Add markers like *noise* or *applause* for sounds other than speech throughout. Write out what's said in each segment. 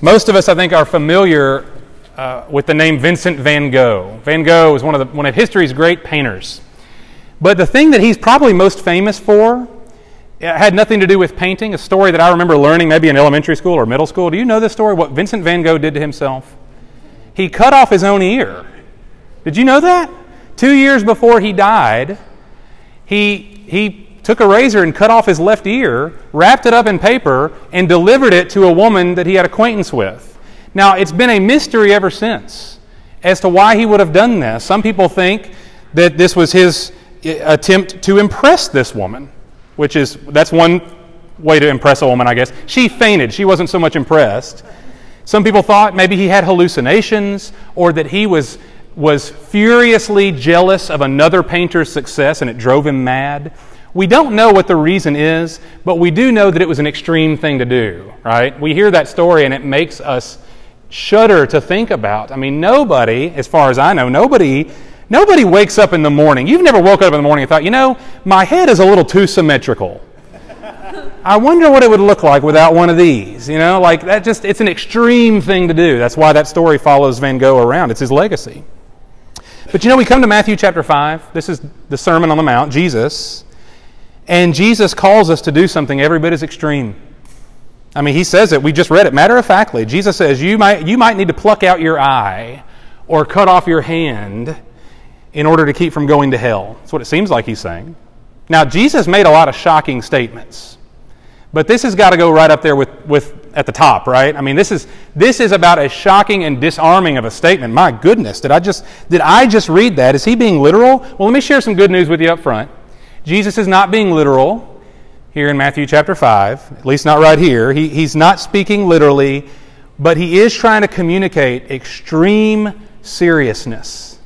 Most of us, I think, are familiar uh, with the name Vincent van Gogh. Van Gogh is one of, the, one of history's great painters. But the thing that he's probably most famous for had nothing to do with painting. A story that I remember learning maybe in elementary school or middle school. Do you know this story? What Vincent van Gogh did to himself? He cut off his own ear. Did you know that? Two years before he died, he, he took a razor and cut off his left ear, wrapped it up in paper, and delivered it to a woman that he had acquaintance with. Now, it's been a mystery ever since as to why he would have done this. Some people think that this was his uh, attempt to impress this woman, which is, that's one way to impress a woman, I guess. She fainted. She wasn't so much impressed. Some people thought maybe he had hallucinations or that he was, was furiously jealous of another painter's success and it drove him mad. We don't know what the reason is, but we do know that it was an extreme thing to do, right? We hear that story and it makes us shudder to think about. I mean, nobody, as far as I know, nobody nobody wakes up in the morning. You've never woke up in the morning and thought, "You know, my head is a little too symmetrical." I wonder what it would look like without one of these. You know, like that just it's an extreme thing to do. That's why that story follows Van Gogh around. It's his legacy. But you know, we come to Matthew chapter 5. This is the Sermon on the Mount, Jesus. And Jesus calls us to do something every bit as extreme. I mean, he says it. We just read it matter of factly. Jesus says, you might, you might need to pluck out your eye or cut off your hand in order to keep from going to hell. That's what it seems like he's saying. Now, Jesus made a lot of shocking statements, but this has got to go right up there with, with at the top, right? I mean, this is this is about as shocking and disarming of a statement. My goodness, did I just did I just read that? Is he being literal? Well, let me share some good news with you up front. Jesus is not being literal here in Matthew chapter 5, at least not right here. He, he's not speaking literally, but he is trying to communicate extreme seriousness.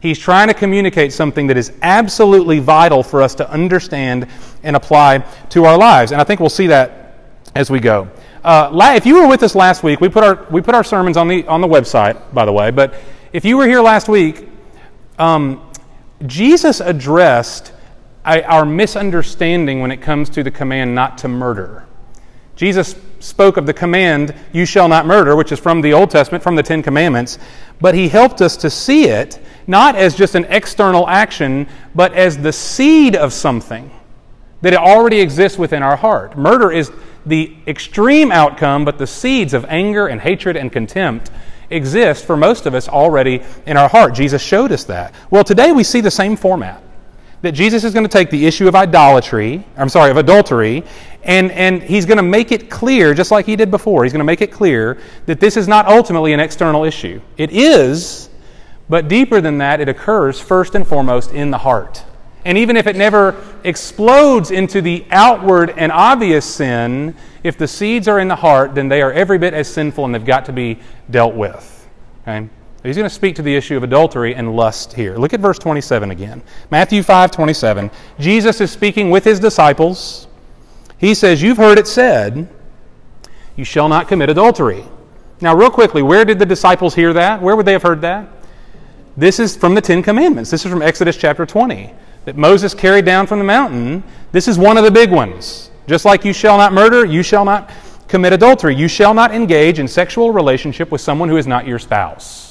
He's trying to communicate something that is absolutely vital for us to understand and apply to our lives. And I think we'll see that as we go. Uh, if you were with us last week, we put our, we put our sermons on the, on the website, by the way, but if you were here last week, um, Jesus addressed our misunderstanding when it comes to the command not to murder. Jesus spoke of the command, you shall not murder, which is from the Old Testament, from the Ten Commandments, but he helped us to see it not as just an external action, but as the seed of something that it already exists within our heart. Murder is the extreme outcome, but the seeds of anger and hatred and contempt exist for most of us already in our heart. Jesus showed us that. Well, today we see the same format that Jesus is going to take the issue of idolatry, I'm sorry, of adultery, and, and he's going to make it clear, just like he did before, he's going to make it clear that this is not ultimately an external issue. It is, but deeper than that, it occurs first and foremost in the heart. And even if it never explodes into the outward and obvious sin, if the seeds are in the heart, then they are every bit as sinful and they've got to be dealt with. Okay? He's going to speak to the issue of adultery and lust here. Look at verse 27 again. Matthew 5 27. Jesus is speaking with his disciples. He says, You've heard it said, You shall not commit adultery. Now, real quickly, where did the disciples hear that? Where would they have heard that? This is from the Ten Commandments. This is from Exodus chapter 20 that Moses carried down from the mountain. This is one of the big ones. Just like you shall not murder, you shall not commit adultery. You shall not engage in sexual relationship with someone who is not your spouse.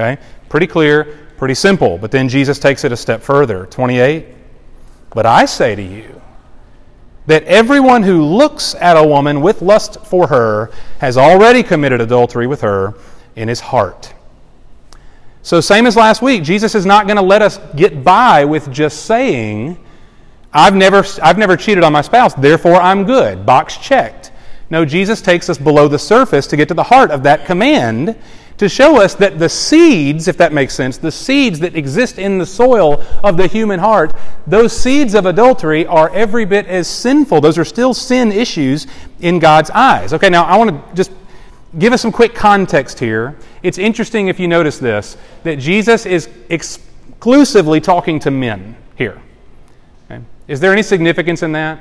Okay? Pretty clear, pretty simple. But then Jesus takes it a step further. 28. But I say to you that everyone who looks at a woman with lust for her has already committed adultery with her in his heart. So, same as last week, Jesus is not going to let us get by with just saying, I've never, I've never cheated on my spouse, therefore I'm good. Box checked. No, Jesus takes us below the surface to get to the heart of that command to show us that the seeds, if that makes sense, the seeds that exist in the soil of the human heart, those seeds of adultery are every bit as sinful. Those are still sin issues in God's eyes. Okay, now I want to just give us some quick context here. It's interesting if you notice this that Jesus is exclusively talking to men here. Okay? Is there any significance in that?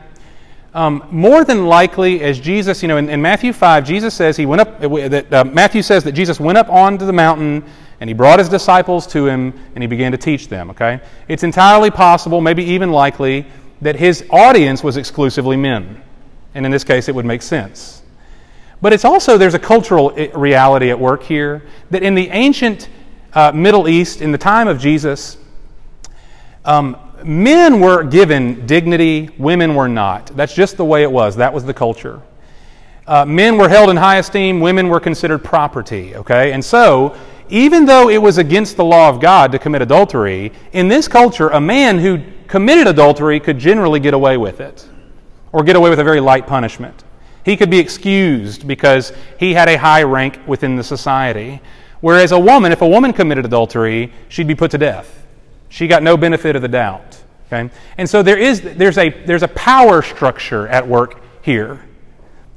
Um, more than likely, as Jesus, you know, in, in, Matthew 5, Jesus says he went up, uh, that, uh, Matthew says that Jesus went up onto the mountain and he brought his disciples to him and he began to teach them, okay? It's entirely possible, maybe even likely, that his audience was exclusively men. And in this case, it would make sense. But it's also, there's a cultural reality at work here that in the ancient uh, Middle East, in the time of Jesus, um, men were given dignity, women were not. That's just the way it was. That was the culture. Uh, men were held in high esteem, women were considered property, okay? And so, even though it was against the law of God to commit adultery, in this culture, a man who committed adultery could generally get away with it, or get away with a very light punishment. He could be excused because he had a high rank within the society. Whereas a woman, if a woman committed adultery, she'd be put to death. She got no benefit of the doubt. Okay? And so there is, there's, a, there's a power structure at work here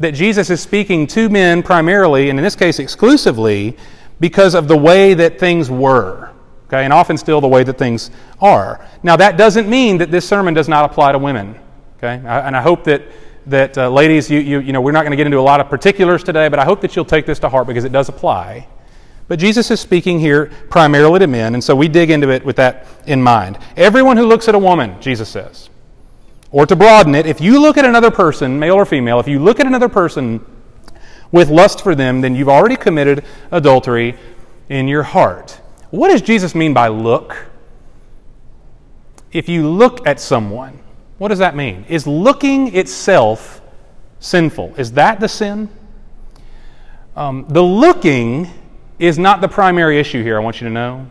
that Jesus is speaking to men primarily, and in this case exclusively, because of the way that things were. Okay? And often still the way that things are. Now, that doesn't mean that this sermon does not apply to women. Okay? And I hope that that, uh, ladies, you, you, you know, we're not going to get into a lot of particulars today, but I hope that you'll take this to heart because it does apply. But Jesus is speaking here primarily to men, and so we dig into it with that in mind. Everyone who looks at a woman, Jesus says, or to broaden it, if you look at another person, male or female, if you look at another person with lust for them, then you've already committed adultery in your heart. What does Jesus mean by look? If you look at someone, what does that mean? Is looking itself sinful? Is that the sin? Um, the looking is not the primary issue here, I want you to know.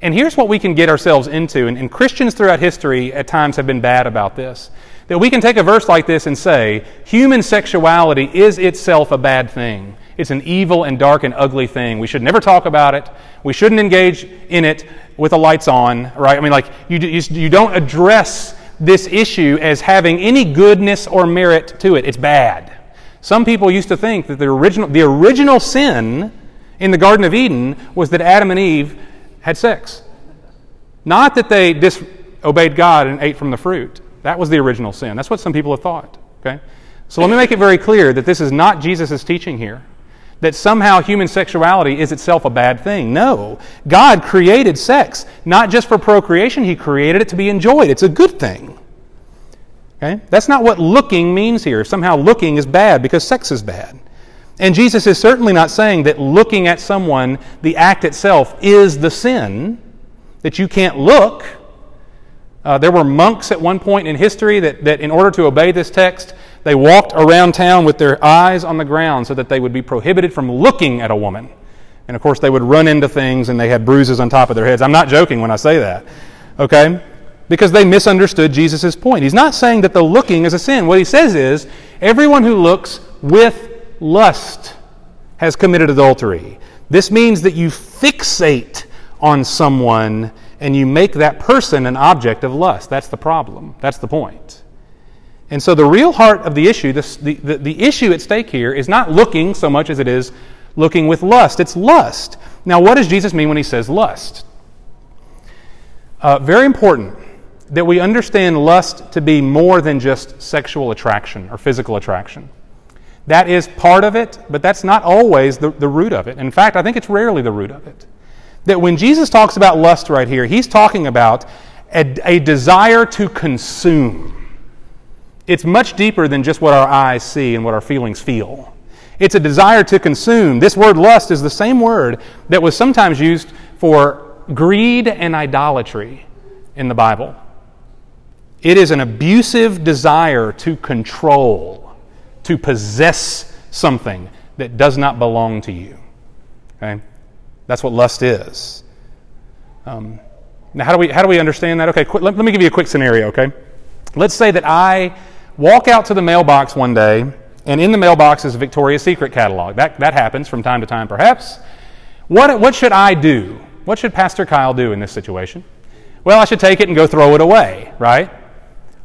And here's what we can get ourselves into, and, and, Christians throughout history at times have been bad about this. That we can take a verse like this and say, human sexuality is itself a bad thing. It's an evil and dark and ugly thing. We should never talk about it. We shouldn't engage in it with the lights on, right? I mean, like, you, you, you don't address this issue as having any goodness or merit to it. It's bad. Some people used to think that the original, the original sin in the Garden of Eden was that Adam and Eve had sex. Not that they disobeyed God and ate from the fruit. That was the original sin. That's what some people have thought. Okay? So let me make it very clear that this is not Jesus' teaching here that somehow human sexuality is itself a bad thing. No. God created sex, not just for procreation, He created it to be enjoyed. It's a good thing. Okay? That's not what looking means here. Somehow looking is bad because sex is bad. And Jesus is certainly not saying that looking at someone, the act itself, is the sin, that you can't look. Uh, there were monks at one point in history that, that, in order to obey this text, they walked around town with their eyes on the ground so that they would be prohibited from looking at a woman. And of course, they would run into things and they had bruises on top of their heads. I'm not joking when I say that. Okay? Because they misunderstood Jesus' point. He's not saying that the looking is a sin. What he says is everyone who looks with lust has committed adultery. This means that you fixate on someone and you make that person an object of lust. That's the problem. That's the point. And so the real heart of the issue, the, the, the, issue at stake here, is not looking so much as it is looking with lust. It's lust. Now, what does Jesus mean when he says lust? Uh, very important that we understand lust to be more than just sexual attraction or physical attraction. That is part of it, but that's not always the, the root of it. In fact, I think it's rarely the root of it. That when Jesus talks about lust right here, he's talking about a, a desire to consume it's much deeper than just what our eyes see and what our feelings feel. It's a desire to consume. This word lust is the same word that was sometimes used for greed and idolatry in the Bible. It is an abusive desire to control, to possess something that does not belong to you. Okay? That's what lust is. Um, now, how do, we, how do we understand that? Okay, qu- let, let me give you a quick scenario, okay? Let's say that I walk out to the mailbox one day, and in the mailbox is a Victoria's Secret catalog. That, that happens from time to time, perhaps. What, what should I do? What should Pastor Kyle do in this situation? Well, I should take it and go throw it away, right?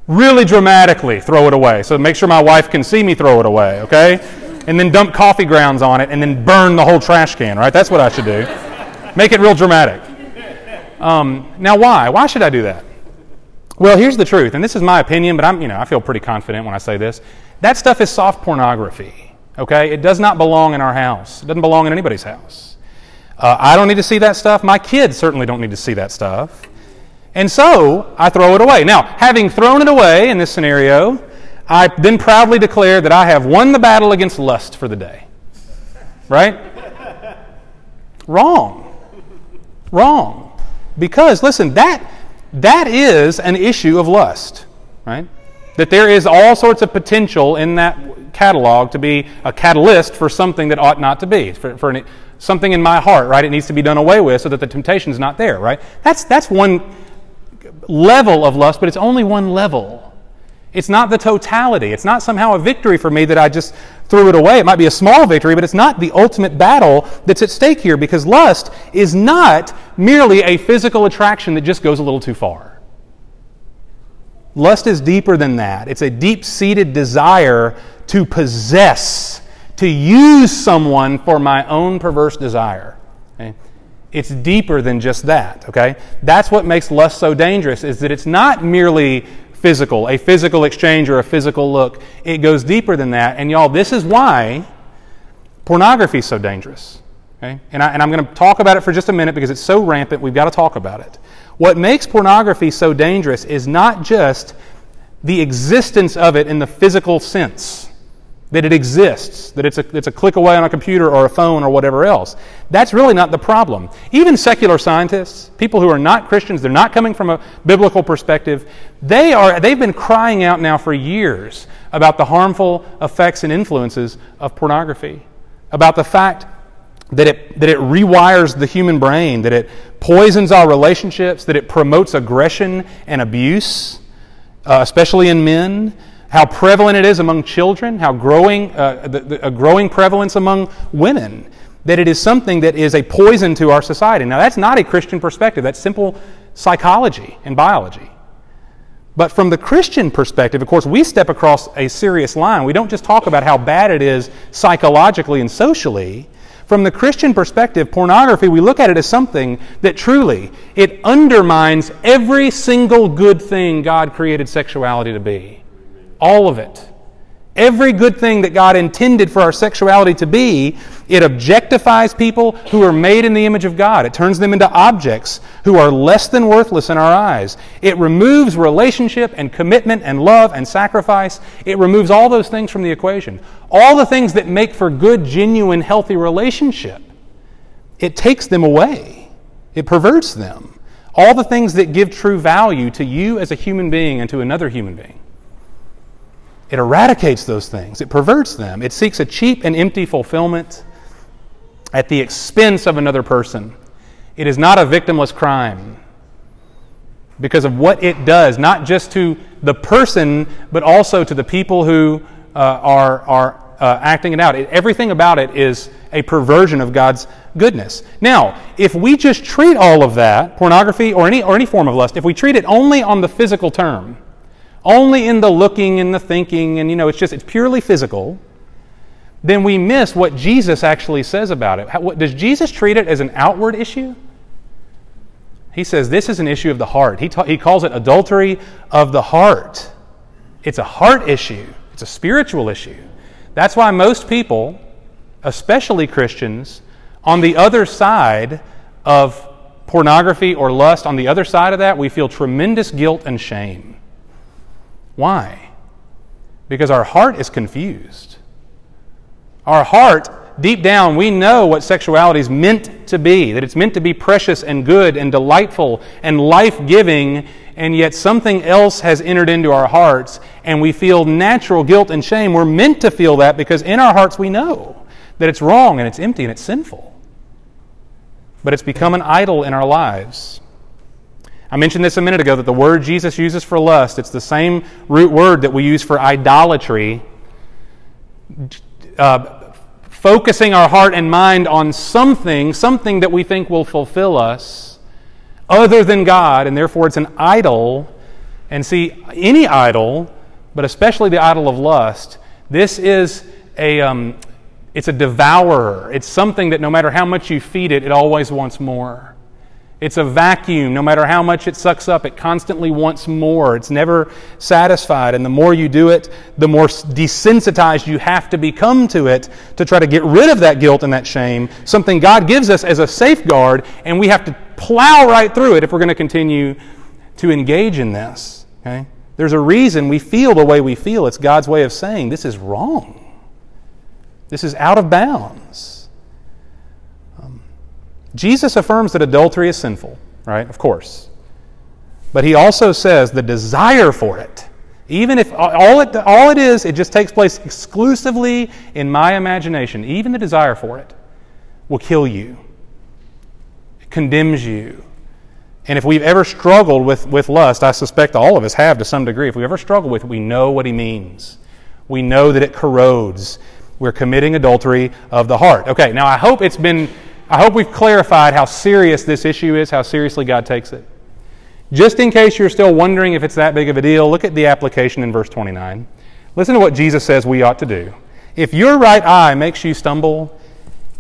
Really dramatically throw it away. So make sure my wife can see me throw it away, okay? And then dump coffee grounds on it and then burn the whole trash can, right? That's what I should do. Make it real dramatic. Um, now, why? Why should I do that? Well, here's the truth, and this is my opinion, but I'm, you know, I feel pretty confident when I say this. That stuff is soft pornography. Okay, it does not belong in our house. It doesn't belong in anybody's house. Uh, I don't need to see that stuff. My kids certainly don't need to see that stuff. And so I throw it away. Now, having thrown it away in this scenario, I then proudly declare that I have won the battle against lust for the day. right? Wrong. Wrong. Because, listen, that, that is an issue of lust, right? That there is all sorts of potential in that catalog to be a catalyst for something that ought not to be, for, for an, something in my heart, right? It needs to be done away with so that the temptation is not there, right? That's, that's one level of lust, but it's only one level. It's not the totality. It's not somehow a victory for me that I just threw it away. It might be a small victory, but it's not the ultimate battle that's at stake here because lust is not merely a physical attraction that just goes a little too far. Lust is deeper than that. It's a deep seated desire to possess, to use someone for my own perverse desire. Okay? It's deeper than just that, okay? That's what makes lust so dangerous is that it's not merely physical, a physical exchange or a physical look. It goes deeper than that. And y'all, this is why pornography is so dangerous. Okay? And, I, and I'm going to talk about it for just a minute because it's so rampant, we've got to talk about it. What makes pornography so dangerous is not just the existence of it in the physical sense that it exists, that it's a, it's a click away on a computer or a phone or whatever else. That's really not the problem. Even secular scientists, people who are not Christians, they're not coming from a biblical perspective, they are, they've been crying out now for years about the harmful effects and influences of pornography, about the fact that it, that it rewires the human brain, that it poisons our relationships, that it promotes aggression and abuse, uh, especially in men how prevalent it is among children, how growing, uh, the, the, a growing prevalence among women, that it is something that is a poison to our society. Now, that's not a Christian perspective, that's simple psychology and biology. But from the Christian perspective, of course, we step across a serious line. We don't just talk about how bad it is psychologically and socially. From the Christian perspective, pornography, we look at it as something that truly it undermines every single good thing God created sexuality to be. All of it. Every good thing that God intended for our sexuality to be, it objectifies people who are made in the image of God. It turns them into objects who are less than worthless in our eyes. It removes relationship and commitment and love and sacrifice. It removes all those things from the equation. All the things that make for good, genuine, healthy relationship. It takes them away. It perverts them. All the things that give true value to you as a human being and to another human being. It eradicates those things, it perverts them. It seeks a cheap and empty fulfillment at the expense of another person. It is not a victimless crime because of what it does, not just to the person, but also to the people who uh, are, are uh, acting it out. It, everything about it is a perversion of God's goodness. Now, if we just treat all of that, pornography or any, or any form of lust, if we treat it only on the physical term, only in the looking and the thinking, and you know, it's just, it's purely physical, then we miss what Jesus actually says about it. How, what, does Jesus treat it as an outward issue? He says this is an issue of the heart. He, ta- he calls it adultery of the heart. It's a heart issue, it's a spiritual issue. That's why most people, especially Christians, on the other side of pornography or lust, on the other side of that, we feel tremendous guilt and shame. Why? Because our heart is confused. Our heart, deep down, we know what sexuality is meant to be, that it's meant to be precious and good and delightful and life giving, and yet something else has entered into our hearts, and we feel natural guilt and shame. We're meant to feel that because in our hearts we know that it's wrong and it's empty and it's sinful. But it's become an idol in our lives. I mentioned this a minute ago that the word Jesus uses for lust, it's the same root word that we use for idolatry. Uh, focusing our heart and mind on something, something that we think will fulfill us, other than God, and therefore it's an idol. And see, any idol, but especially the idol of lust, this is a, um, it's a devourer. It's something that no matter how much you feed it, it always wants more. It's a vacuum. No matter how much it sucks up, it constantly wants more. It's never satisfied. And the more you do it, the more desensitized you have to become to it to try to get rid of that guilt and that shame, something God gives us as a safeguard, and we have to plow right through it if we're going to continue to engage in this. Okay? There's a reason we feel the way we feel. It's God's way of saying this is wrong. This is out of bounds. Jesus affirms that adultery is sinful, right? Of course. But he also says the desire for it, even if all it, all it is, it just takes place exclusively in my imagination, even the desire for it will kill you, it condemns you. And if we've ever struggled with, with lust, I suspect all of us have to some degree. If we've ever struggled with it, we know what he means. We know that it corrodes. We're committing adultery of the heart. Okay, now I hope it's been, I hope we've clarified how serious this issue is, how seriously God takes it. Just in case you're still wondering if it's that big of a deal, look at the application in verse 29. Listen to what Jesus says we ought to do. If your right eye makes you stumble,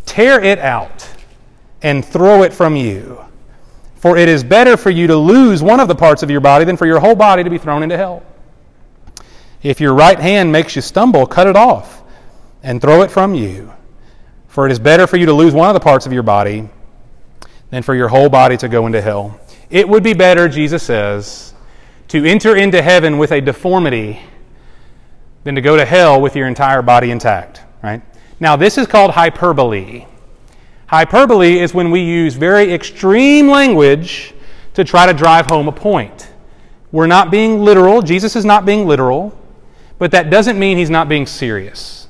tear it out and throw it from you. For it is better for you to lose one of the parts of your body than for your whole body to be thrown into hell. If your right hand makes you stumble, cut it off and throw it from you. For it is better for you to lose one of the parts of your body than for your whole body to go into hell. It would be better, Jesus says, to enter into heaven with a deformity than to go to hell with your entire body intact, right? Now, this is called hyperbole. Hyperbole is when we use very extreme language to try to drive home a point. We're not being literal. Jesus is not being literal, but that doesn't mean he's not being serious.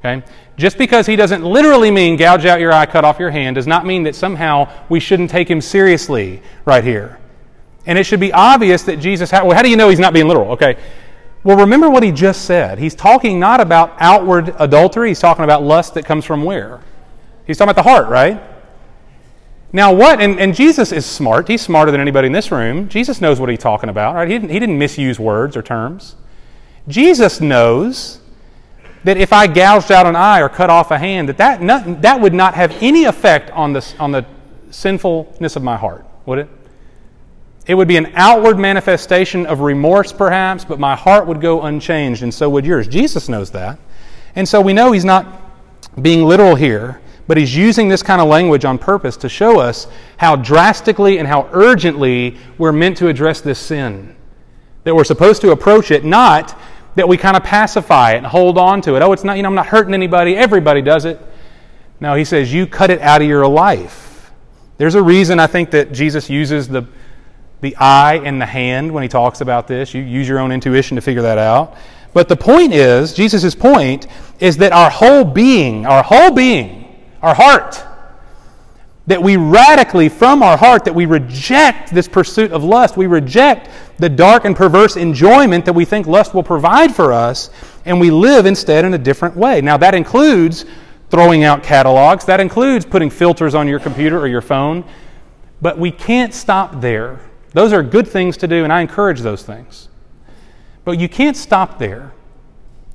Okay? Just because he doesn't literally mean gouge out your eye, cut off your hand, does not mean that somehow we shouldn't take him seriously right here. And it should be obvious that Jesus, ha- well, how do you know he's not being literal? Okay. Well, remember what he just said. He's talking not about outward adultery, he's talking about lust that comes from where? He's talking about the heart, right? Now, what? And, and, Jesus is smart. He's smarter than anybody in this room. Jesus knows what he's talking about, right? He didn't, he didn't misuse words or terms. Jesus knows that if I gouged out an eye or cut off a hand, that that, not, that would not have any effect on the, on the sinfulness of my heart, would it? It would be an outward manifestation of remorse, perhaps, but my heart would go unchanged, and so would yours. Jesus knows that. And so we know he's not being literal here, but he's using this kind of language on purpose to show us how drastically and how urgently we're meant to address this sin. That we're supposed to approach it not that we kind of pacify it and hold on to it. Oh, it's not, you know, I'm not hurting anybody. Everybody does it. No, he says, you cut it out of your life. There's a reason I think that Jesus uses the, the eye and the hand when he talks about this. You use your own intuition to figure that out. But the point is, Jesus' point is that our whole being, our whole being, our heart, that we radically, from our heart, that we reject this pursuit of lust. We reject the dark and perverse enjoyment that we think lust will provide for us, and we live instead in a different way. Now, that includes throwing out catalogs, that includes putting filters on your computer or your phone, but we can't stop there. Those are good things to do, and I encourage those things. But you can't stop there.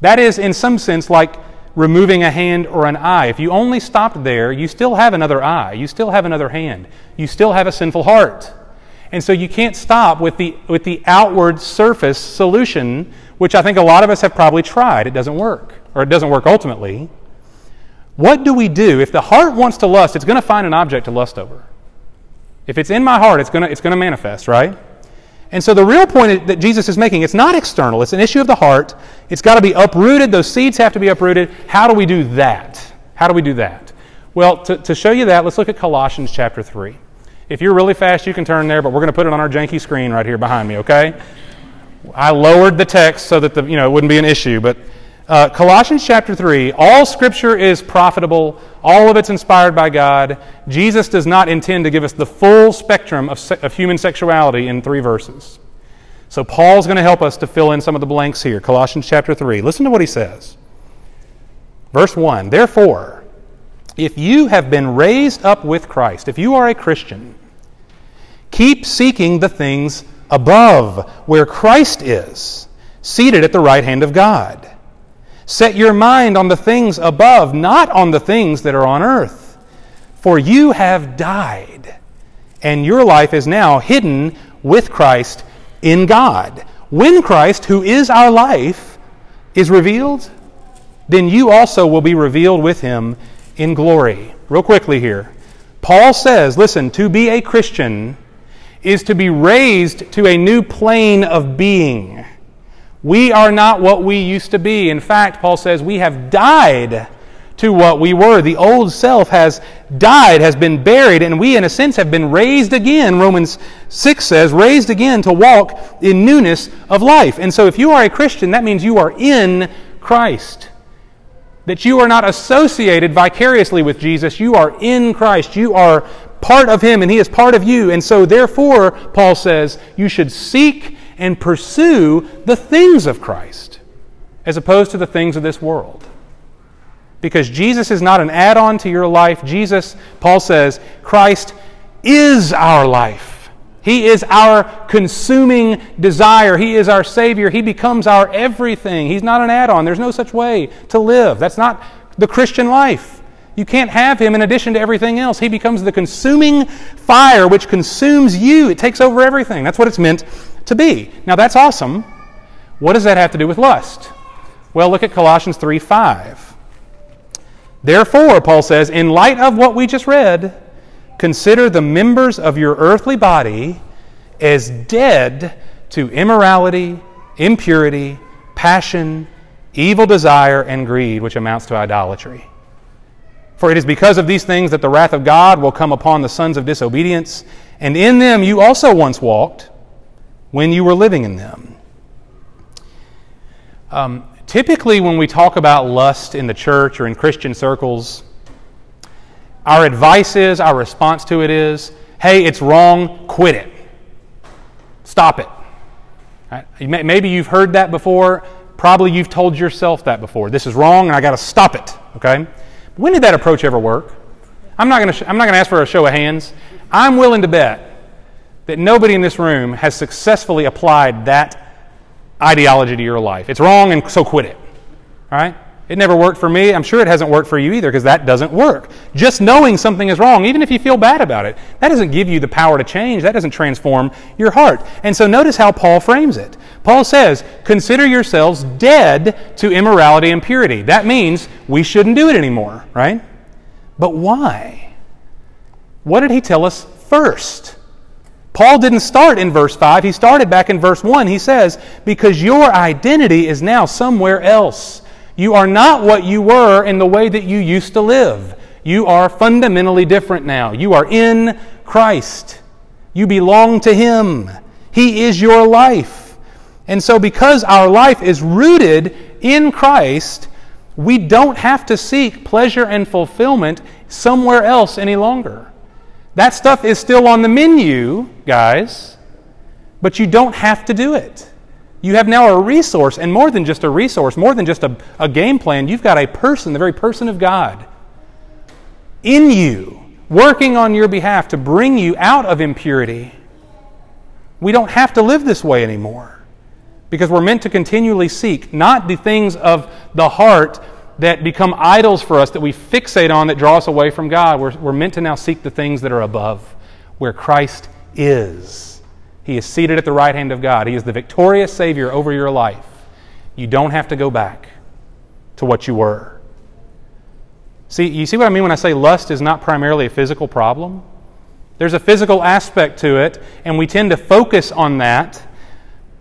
That is, in some sense, like removing a hand or an eye. If you only stopped there, you still have another eye, you still have another hand, you still have a sinful heart. And so you can't stop with the, with the outward surface solution, which I think a lot of us have probably tried. It doesn't work, or it doesn't work ultimately. What do we do? If the heart wants to lust, it's going to find an object to lust over. If it's in my heart, it's going to, it's going to manifest, right? And so the real point that Jesus is making, it's not external, it's an issue of the heart. It's got to be uprooted. Those seeds have to be uprooted. How do we do that? How do we do that? Well, to, to show you that, let's look at Colossians chapter 3. If you're really fast, you can turn there, but we're going to put it on our janky screen right here behind me, okay? I lowered the text so that the, you know, it wouldn't be an issue, but uh, Colossians chapter 3 all scripture is profitable, all of it's inspired by God. Jesus does not intend to give us the full spectrum of, se- of human sexuality in three verses. So Paul's going to help us to fill in some of the blanks here. Colossians chapter 3. Listen to what he says. Verse 1 Therefore, if you have been raised up with Christ, if you are a Christian, keep seeking the things above where Christ is, seated at the right hand of God. Set your mind on the things above, not on the things that are on earth. For you have died, and your life is now hidden with Christ in God. When Christ, who is our life, is revealed, then you also will be revealed with him in glory. Real quickly here. Paul says, listen, to be a Christian is to be raised to a new plane of being. We are not what we used to be. In fact, Paul says we have died to what we were. The old self has died, has been buried, and we, in a sense, have been raised again. Romans 6 says, raised again to walk in newness of life. And so, if you are a Christian, that means you are in Christ. That you are not associated vicariously with Jesus. You are in Christ. You are part of Him, and He is part of you. And so, therefore, Paul says, you should seek and pursue the things of Christ as opposed to the things of this world. Because Jesus is not an add on to your life. Jesus, Paul says, Christ is our life. He is our consuming desire. He is our Savior. He becomes our everything. He's not an add on. There's no such way to live. That's not the Christian life. You can't have Him in addition to everything else. He becomes the consuming fire which consumes you. It takes over everything. That's what it's meant to be. Now, that's awesome. What does that have to do with lust? Well, look at Colossians 3 5. Therefore, Paul says, in light of what we just read, consider the members of your earthly body as dead to immorality, impurity, passion, evil desire, and greed, which amounts to idolatry. For it is because of these things that the wrath of God will come upon the sons of disobedience, and in them you also once walked when you were living in them. Um, Typically, when we talk about lust in the church or in Christian circles, our advice is, our response to it is, hey, it's wrong, quit it. Stop it. Right? Maybe you've heard that before. Probably you've told yourself that before. This is wrong and I got to stop it. Okay? When did that approach ever work? I'm not going to I'm not going to ask for a show of hands. I'm willing to bet that nobody in this room has successfully applied that ideology to your life. It's wrong, and so quit it. All right? It never worked for me. I'm sure it hasn't worked for you either because that doesn't work. Just knowing something is wrong, even if you feel bad about it, that doesn't give you the power to change. That doesn't transform your heart. And so notice how Paul frames it. Paul says, Consider yourselves dead to immorality and purity. That means we shouldn't do it anymore, right? But why? What did he tell us first? Paul didn't start in verse 5, he started back in verse 1. He says, Because your identity is now somewhere else. You are not what you were in the way that you used to live. You are fundamentally different now. You are in Christ. You belong to Him. He is your life. And so, because our life is rooted in Christ, we don't have to seek pleasure and fulfillment somewhere else any longer. That stuff is still on the menu, guys, but you don't have to do it. You have now a resource, and more than just a resource, more than just a, a game plan, you've got a person, the very person of God, in you, working on your behalf to bring you out of impurity. We don't have to live this way anymore because we're meant to continually seek not the things of the heart that become idols for us that we fixate on that draw us away from God. We're, we're meant to now seek the things that are above, where Christ is. He is seated at the right hand of God. He is the victorious Savior over your life. You don't have to go back to what you were. See, you see what I mean when I say lust is not primarily a physical problem? There's a physical aspect to it, and we tend to focus on that.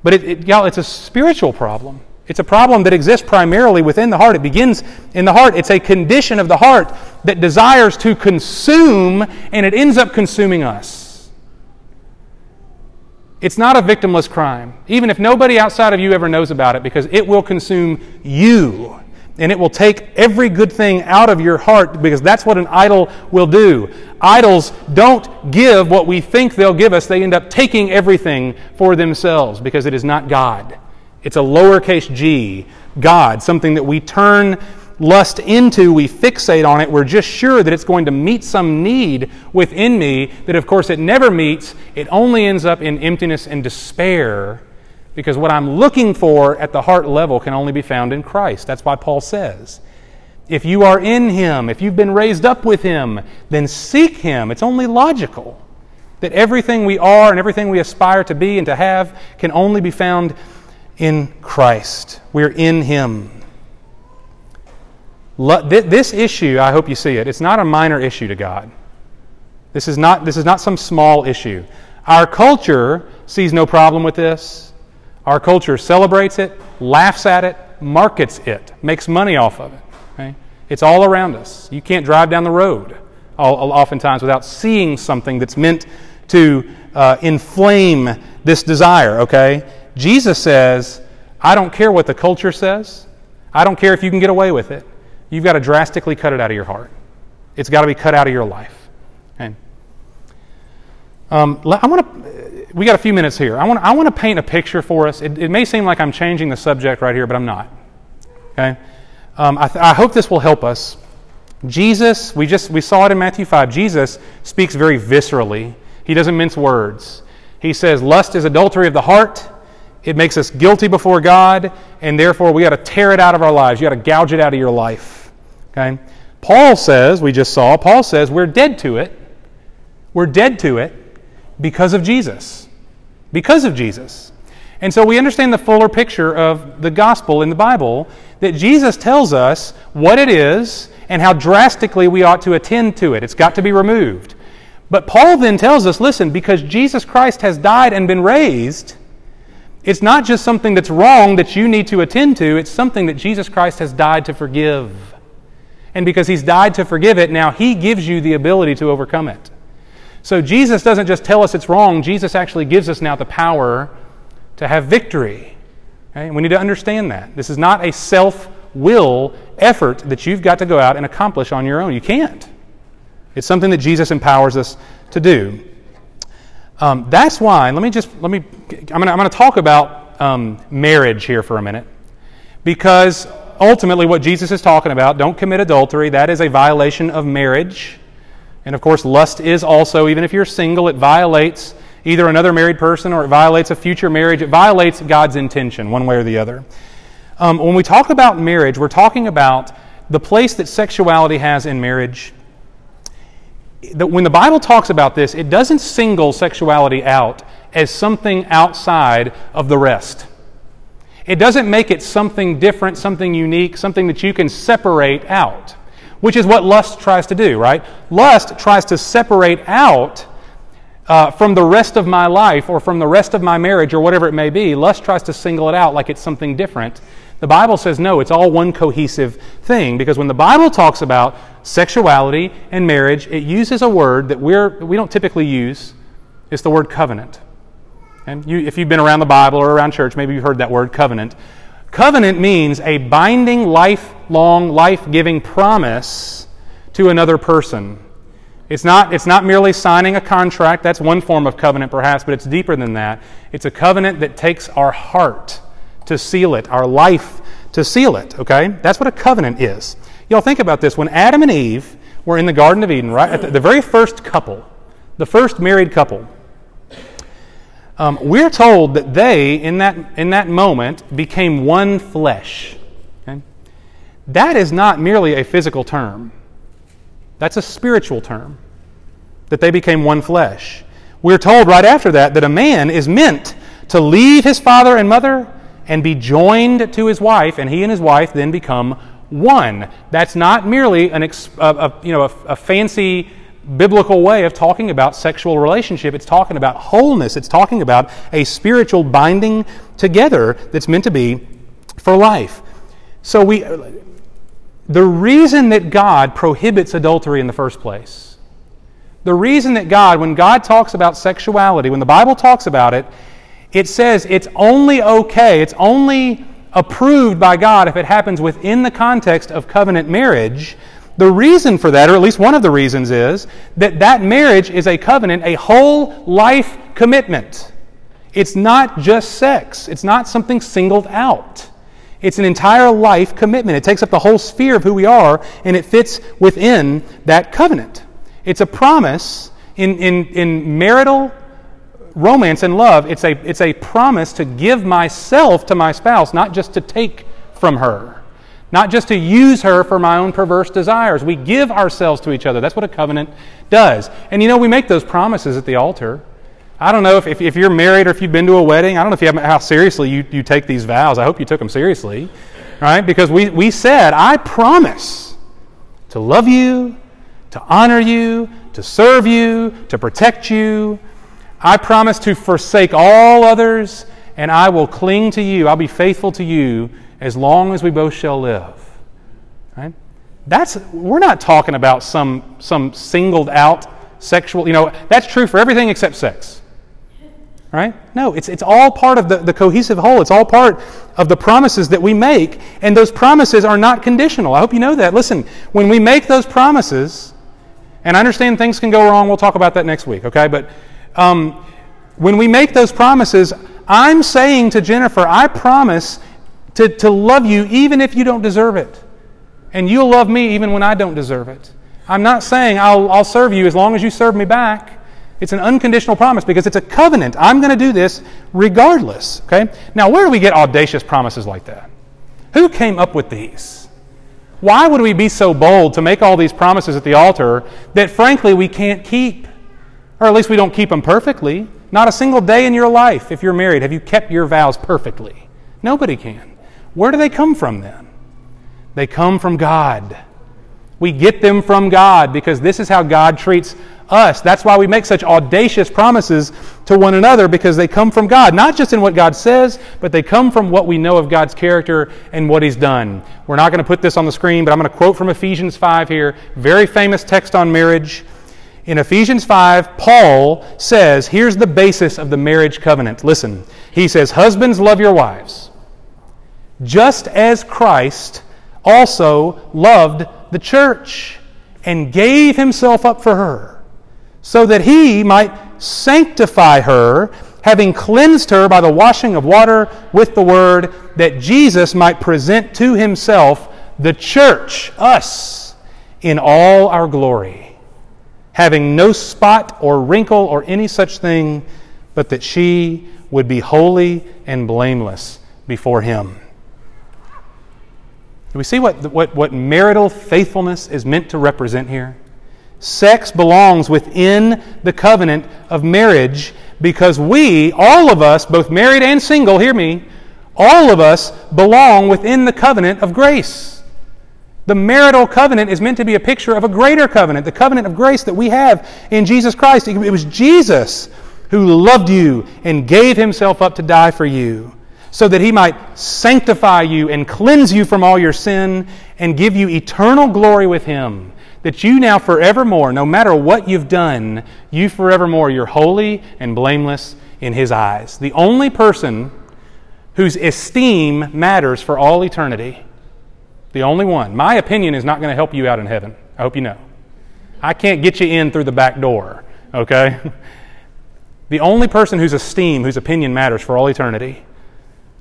But it, it, y'all, it's a spiritual problem. It's a problem that exists primarily within the heart. It begins in the heart. It's a condition of the heart that desires to consume, and it ends up consuming us. It's not a victimless crime, even if nobody outside of you ever knows about it, because it will consume you. And it will take every good thing out of your heart because that's what an idol will do. Idols don't give what we think they'll give us, they end up taking everything for themselves because it is not God. It's a lowercase g, God, something that we turn lust into, we fixate on it, we're just sure that it's going to meet some need within me that, of course, it never meets. It only ends up in emptiness and despair because what I'm looking for at the heart level can only be found in Christ. That's why Paul says. If you are in Him, if you've been raised up with Him, then seek Him. It's only logical that everything we are and everything we aspire to be and to have can only be found in Christ. We're in Him. This issue, I hope you see it, it's not a minor issue to God. This is not, this is not some small issue. Our culture sees no problem with this. Our culture celebrates it, laughs at it, markets it, makes money off of it. It's all around us. You can't drive down the road oftentimes without seeing something that's meant to uh, inflame this desire, okay? Jesus says, I don't care what the culture says. I don't care if you can get away with it. You've got to drastically cut it out of your heart. It's got to be cut out of your life. Okay? Um, I want to. We got a few minutes here. I want. I want to paint a picture for us. It, it, may seem like I'm changing the subject right here, but I'm not. Okay. Um, I, th- I hope this will help us. Jesus, we just we saw it in Matthew five. Jesus speaks very viscerally. He doesn't mince words. He says, "Lust is adultery of the heart." It makes us guilty before God, and therefore we got to tear it out of our lives. You got to gouge it out of your life. Okay? Paul says, we just saw, Paul says we're dead to it. We're dead to it because of Jesus. Because of Jesus. And so we understand the fuller picture of the gospel in the Bible that Jesus tells us what it is and how drastically we ought to attend to it. It's got to be removed. But Paul then tells us listen, because Jesus Christ has died and been raised, it's not just something that's wrong that you need to attend to, it's something that Jesus Christ has died to forgive. And because he's died to forgive it, now he gives you the ability to overcome it. So Jesus doesn't just tell us it's wrong, Jesus actually gives us now the power to have victory. Okay? We need to understand that. This is not a self will effort that you've got to go out and accomplish on your own. You can't. It's something that Jesus empowers us to do. Um, that's why, let me just, let me, I'm going to talk about um, marriage here for a minute. Because ultimately, what Jesus is talking about, don't commit adultery, that is a violation of marriage. And of course, lust is also, even if you're single, it violates either another married person or it violates a future marriage. It violates God's intention, one way or the other. Um, when we talk about marriage, we're talking about the place that sexuality has in marriage when the Bible talks about this, it doesn't single sexuality out as something outside of the rest. It doesn't make it something different, something unique, something that you can separate out, which is what lust tries to do, right? Lust tries to separate out uh, from the rest of my life or from the rest of my marriage or whatever it may be. Lust tries to single it out like it's something different. The Bible says no, it's all one cohesive thing because when the Bible talks about sexuality and marriage, it uses a word that we're, we don't typically use. It's the word covenant. And you, if you've been around the Bible or around church, maybe you've heard that word covenant. Covenant means a binding, lifelong, life giving promise to another person. It's not, it's not merely signing a contract. That's one form of covenant, perhaps, but it's deeper than that. It's a covenant that takes our heart to seal it, our life to seal it, okay? That's what a covenant is. Y'all think about this. When Adam and Eve were in the Garden of Eden, right, the, the very first couple, the first married couple, um, we're told that they, in that, in that moment, became one flesh. Okay? That is not merely a physical term, that's a spiritual term, that they became one flesh. We're told right after that that a man is meant to leave his father and mother and be joined to his wife, and he and his wife then become one. That's not merely an ex, a, a, you know, a, a fancy biblical way of talking about sexual relationship. It's talking about wholeness. It's talking about a spiritual binding together that's meant to be for life. So we the reason that God prohibits adultery in the first place, the reason that God, when God talks about sexuality, when the Bible talks about it, it says it's only okay, it's only approved by God if it happens within the context of covenant marriage. The reason for that, or at least one of the reasons, is that that marriage is a covenant, a whole life commitment. It's not just sex, it's not something singled out. It's an entire life commitment. It takes up the whole sphere of who we are, and it fits within that covenant. It's a promise in, in, in marital romance and love, it's a, it's a promise to give myself to my spouse, not just to take from her, not just to use her for my own perverse desires. We give ourselves to each other. That's what a covenant does. And you know, we make those promises at the altar. I don't know if, if, if you're married or if you've been to a wedding, I don't know if you have, how seriously you, you take these vows. I hope you took them seriously, right? Because we, we said, I promise to love you, to honor you, to serve you, to protect you, I promise to forsake all others, and I will cling to you. I'll be faithful to you as long as we both shall live. Right? That's, we're not talking about some, some singled out sexual, you know, that's true for everything except sex. Right? No, it's, it's all part of the, the cohesive whole. It's all part of the promises that we make, and those promises are not conditional. I hope you know that. Listen, when we make those promises, and I understand things can go wrong, we'll talk about that next week, okay? But um, when we make those promises, I'm saying to Jennifer, I promise to, to love you even if you don't deserve it. And you'll love me even when I don't deserve it. I'm not saying I'll, I'll serve you as long as you serve me back. It's an unconditional promise because it's a covenant. I'm going to do this regardless. Okay? Now, where do we get audacious promises like that? Who came up with these? Why would we be so bold to make all these promises at the altar that frankly we can't keep? Or at least we don't keep them perfectly. Not a single day in your life, if you're married, have you kept your vows perfectly. Nobody can. Where do they come from then? They come from God. We get them from God because this is how God treats us. That's why we make such audacious promises to one another because they come from God. Not just in what God says, but they come from what we know of God's character and what He's done. We're not going to put this on the screen, but I'm going to quote from Ephesians 5 here. Very famous text on marriage. In Ephesians 5, Paul says, here's the basis of the marriage covenant. Listen, he says, Husbands, love your wives, just as Christ also loved the church and gave himself up for her, so that he might sanctify her, having cleansed her by the washing of water with the word, that Jesus might present to himself the church, us, in all our glory, having no spot or wrinkle or any such thing, but that she would be holy and blameless before him. Do we see what, what, what marital faithfulness is meant to represent here? Sex belongs within the covenant of marriage because we, all of us, both married and single, hear me, all of us belong within the covenant of grace. The marital covenant is meant to be a picture of a greater covenant, the covenant of grace that we have in Jesus Christ. It was Jesus who loved you and gave himself up to die for you so that he might sanctify you and cleanse you from all your sin and give you eternal glory with him. That you now forevermore, no matter what you've done, you forevermore, you're holy and blameless in his eyes. The only person whose esteem matters for all eternity. The only one. My opinion is not going to help you out in heaven. I hope you know. I can't get you in through the back door, okay? *laughs* The only person whose esteem, whose opinion matters for all eternity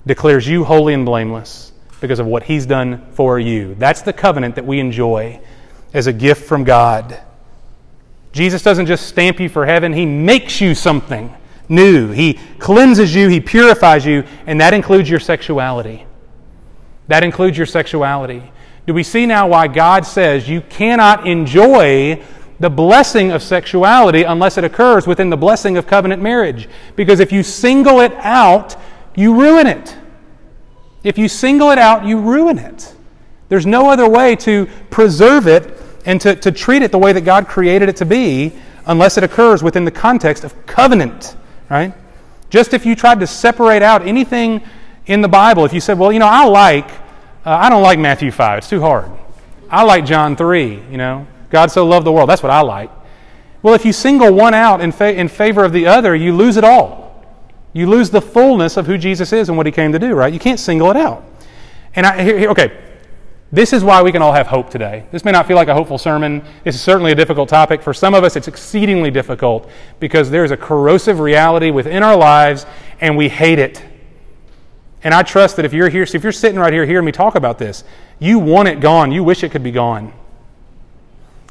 declares you holy and blameless because of what He's done for you. That's the covenant that we enjoy as a gift from God. Jesus doesn't just stamp you for heaven, He makes you something new. He cleanses you, He purifies you, and that includes your sexuality. That includes your sexuality. Do we see now why God says you cannot enjoy the blessing of sexuality unless it occurs within the blessing of covenant marriage? Because if you single it out, you ruin it. If you single it out, you ruin it. There's no other way to preserve it and to, to treat it the way that God created it to be unless it occurs within the context of covenant, right? Just if you tried to separate out anything in the Bible, if you said, well, you know, I like, uh, I don't like Matthew 5, it's too hard. I like John 3, you know, God so loved the world, that's what I like. Well, if you single one out in, fa- in favor of the other, you lose it all you lose the fullness of who Jesus is and what he came to do, right? You can't single it out. And I, here, okay, this is why we can all have hope today. This may not feel like a hopeful sermon. This is certainly a difficult topic. For some of us, it's exceedingly difficult because there's a corrosive reality within our lives and we hate it. And I trust that if you're here, so if you're sitting right here hearing me talk about this, you want it gone. You wish it could be gone.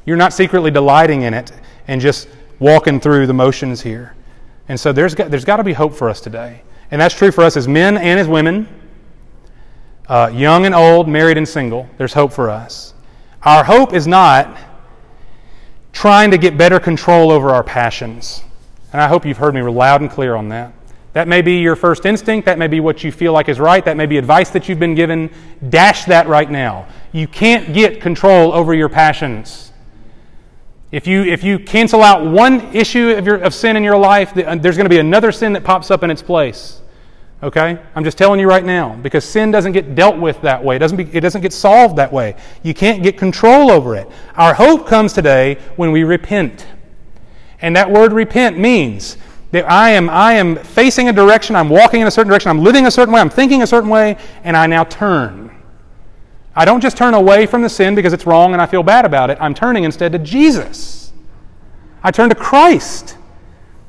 You're not secretly delighting in it and just walking through the motions here. And so there's got, there's got to be hope for us today. And that's true for us as men and as women, uh, young and old, married and single. There's hope for us. Our hope is not trying to get better control over our passions. And I hope you've heard me loud and clear on that. That may be your first instinct. That may be what you feel like is right. That may be advice that you've been given. Dash that right now. You can't get control over your passions. If you, if you cancel out one issue of, your, of sin in your life, uh, there's going to be another sin that pops up in its place. Okay? I'm just telling you right now because sin doesn't get dealt with that way. It doesn't, be, it doesn't get solved that way. You can't get control over it. Our hope comes today when we repent. And that word repent means that I am, I am facing a direction, I'm walking in a certain direction, I'm living a certain way, I'm thinking a certain way, and I now turn. I don't just turn away from the sin because it's wrong and I feel bad about it. I'm turning instead to Jesus. I turn to Christ.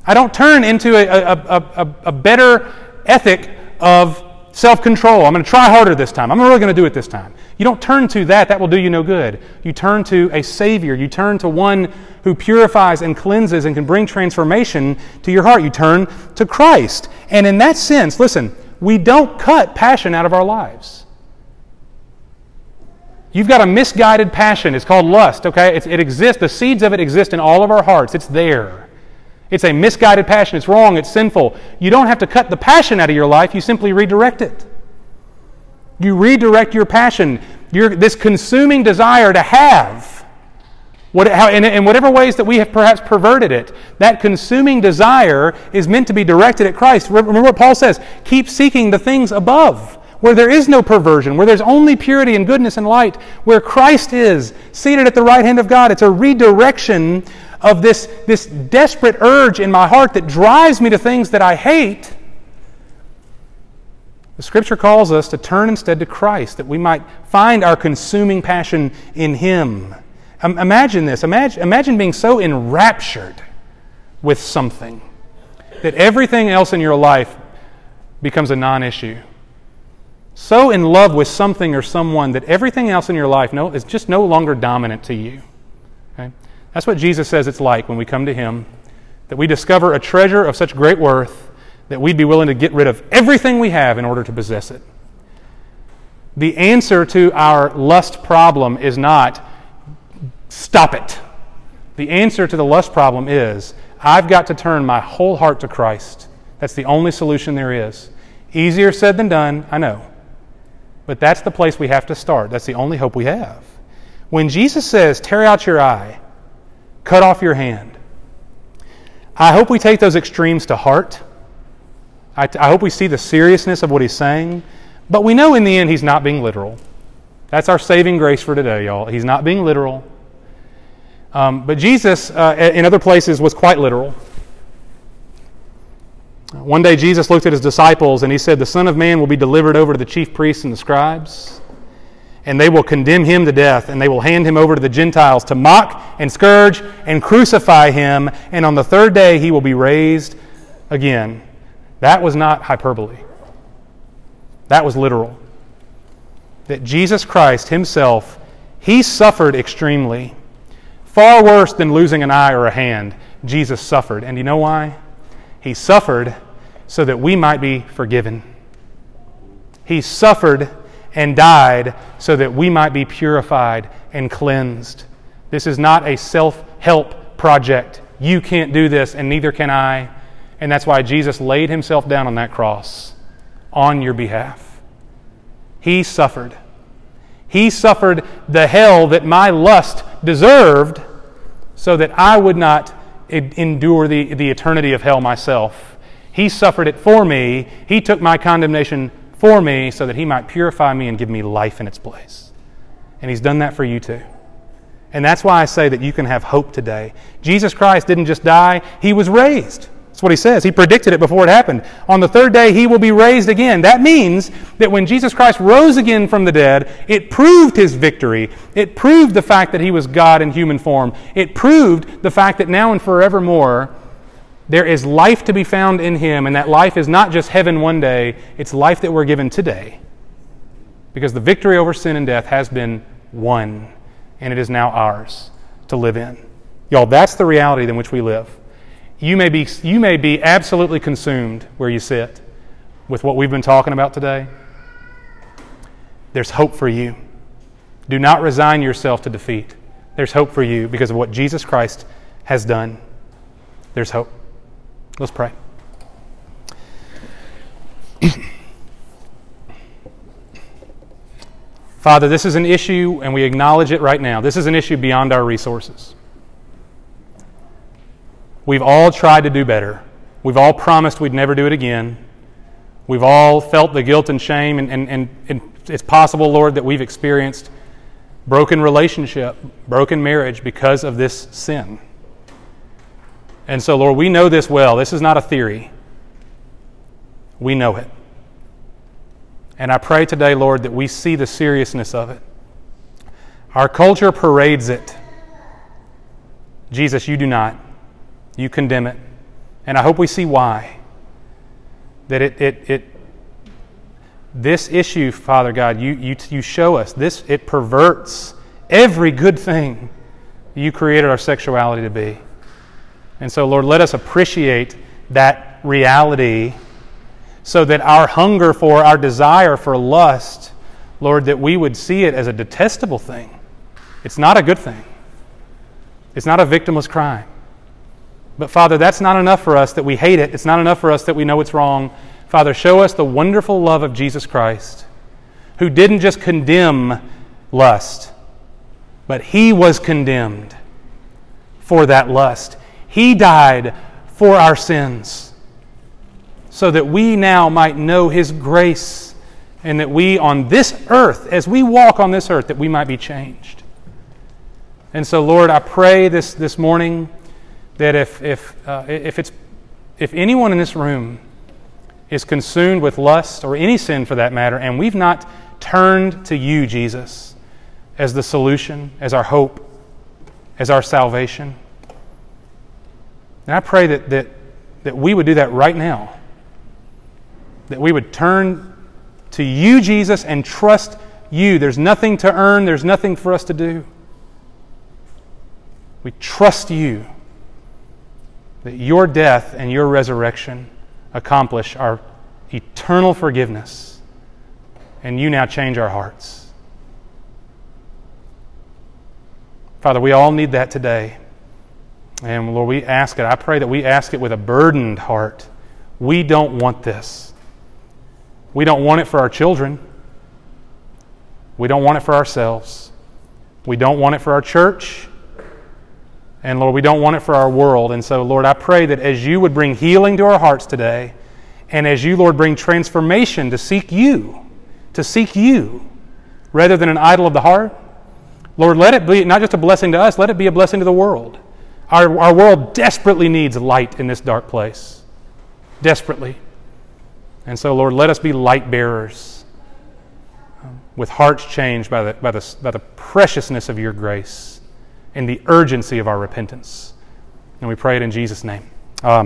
I don't turn into a, a, a, a better ethic of self control. I'm going to try harder this time. I'm really going to do it this time. You don't turn to that, that will do you no good. You turn to a Savior. You turn to one who purifies and cleanses and can bring transformation to your heart. You turn to Christ. And in that sense, listen, we don't cut passion out of our lives. You've got a misguided passion. It's called lust, okay? It's, it exists. The seeds of it exist in all of our hearts. It's there. It's a misguided passion. It's wrong. It's sinful. You don't have to cut the passion out of your life. You simply redirect it. You redirect your passion, your, this consuming desire to have, what, how, in, in whatever ways that we have perhaps perverted it, that consuming desire is meant to be directed at Christ. Remember what Paul says keep seeking the things above, where there is no perversion, where there's only purity and goodness and light, where Christ is seated at the right hand of God. It's a redirection of this, this desperate urge in my heart that drives me to things that I hate the scripture calls us to turn instead to Christ, that we might find our consuming passion in Him. Um, imagine this. Imagine, imagine being so enraptured with something that everything else in your life becomes a non issue. So in love with something or someone that everything else in your life no, is just no longer dominant to you. Okay? That's what Jesus says it's like when we come to Him, that we discover a treasure of such great worth that we'd be willing to get rid of everything we have in order to possess it. The answer to our lust problem is not stop it. The answer to the lust problem is I've got to turn my whole heart to Christ. That's the only solution there is. Easier said than done, I know. But that's the place we have to start. That's the only hope we have. When Jesus says, tear out your eye, cut off your hand, I hope we take those extremes to heart I, I hope we see the seriousness of what he's saying, but we know in the end he's not being literal. That's our saving grace for today, y'all. He's not being literal. Um, but Jesus, uh, in other places, was quite literal. One day, Jesus looked at his disciples and he said, The Son of Man will be delivered over to the chief priests and the scribes, and they will condemn him to death, and they will hand him over to the Gentiles to mock and scourge and crucify him, and on the third day he will be raised again. That was not hyperbole, that was literal. That Jesus Christ Himself, He suffered extremely. Far worse than losing an eye or a hand, Jesus suffered. And you know why? He suffered so that we might be forgiven. He suffered and died so that we might be purified and cleansed. This is not a self help project. You can't do this, and neither can I. And that's why Jesus laid himself down on that cross on your behalf. He suffered. He suffered the hell that my lust deserved so that I would not endure the, the eternity of hell myself. He suffered it for me. He took my condemnation for me so that He might purify me and give me life in its place. And He's done that for you too. And that's why I say that you can have hope today. Jesus Christ didn't just die, He was raised. That's what he says. He predicted it before it happened. On the third day, he will be raised again. That means that when Jesus Christ rose again from the dead, it proved his victory. It proved the fact that he was God in human form. It proved the fact that now and forevermore, there is life to be found in him, and that life is not just heaven one day, it's life that we're given today. Because the victory over sin and death has been won, and it is now ours to live in. Y'all, that's the reality in which we live. You may, be, you may be absolutely consumed where you sit with what we've been talking about today. There's hope for you. Do not resign yourself to defeat. There's hope for you because of what Jesus Christ has done. There's hope. Let's pray. *clears throat* Father, this is an issue, and we acknowledge it right now. This is an issue beyond our resources. We've all tried to do better. We've all promised we'd never do it again. We've all felt the guilt and shame, and, and, and, and it's possible, Lord, that we've experienced broken relationship, broken marriage because of this sin. And so, Lord, we know this well. This is not a theory. We know it. And I pray today, Lord, that we see the seriousness of it. Our culture parades it. Jesus, you do not. You condemn it. And I hope we see why. That it, it, it this issue, Father God, you, you, you show us, this it perverts every good thing you created our sexuality to be. And so, Lord, let us appreciate that reality so that our hunger for, our desire for lust, Lord, that we would see it as a detestable thing. It's not a good thing, it's not a victimless crime. But, Father, that's not enough for us that we hate it. It's not enough for us that we know it's wrong. Father, show us the wonderful love of Jesus Christ, who didn't just condemn lust, but he was condemned for that lust. He died for our sins so that we now might know his grace and that we on this earth, as we walk on this earth, that we might be changed. And so, Lord, I pray this, this morning that if, if, uh, if, it's, if anyone in this room is consumed with lust or any sin for that matter, and we've not turned to you, Jesus, as the solution, as our hope, as our salvation, and I pray that, that, that we would do that right now. That we would turn to you, Jesus, and trust you. There's nothing to earn, there's nothing for us to do. We trust you that your death and your resurrection accomplish our eternal forgiveness. And you now change our hearts. Father, we all need that today. And Lord, we ask it. I pray that we ask it with a burdened heart. We don't want this. We don't want it for our children. We don't want it for ourselves. We don't want it for our church. And Lord, we don't want it for our world. And so, Lord, I pray that as you would bring healing to our hearts today, and as you, Lord, bring transformation to seek you, to seek you, rather than an idol of the heart, Lord, let it be not just a blessing to us, let it be a blessing to the world. Our, our world desperately needs light in this dark place. Desperately. And so, Lord, let us be light bearers um, with hearts changed by the, by, the, by the preciousness of your grace and the urgency of our repentance. And we pray it in Jesus' name. Amen.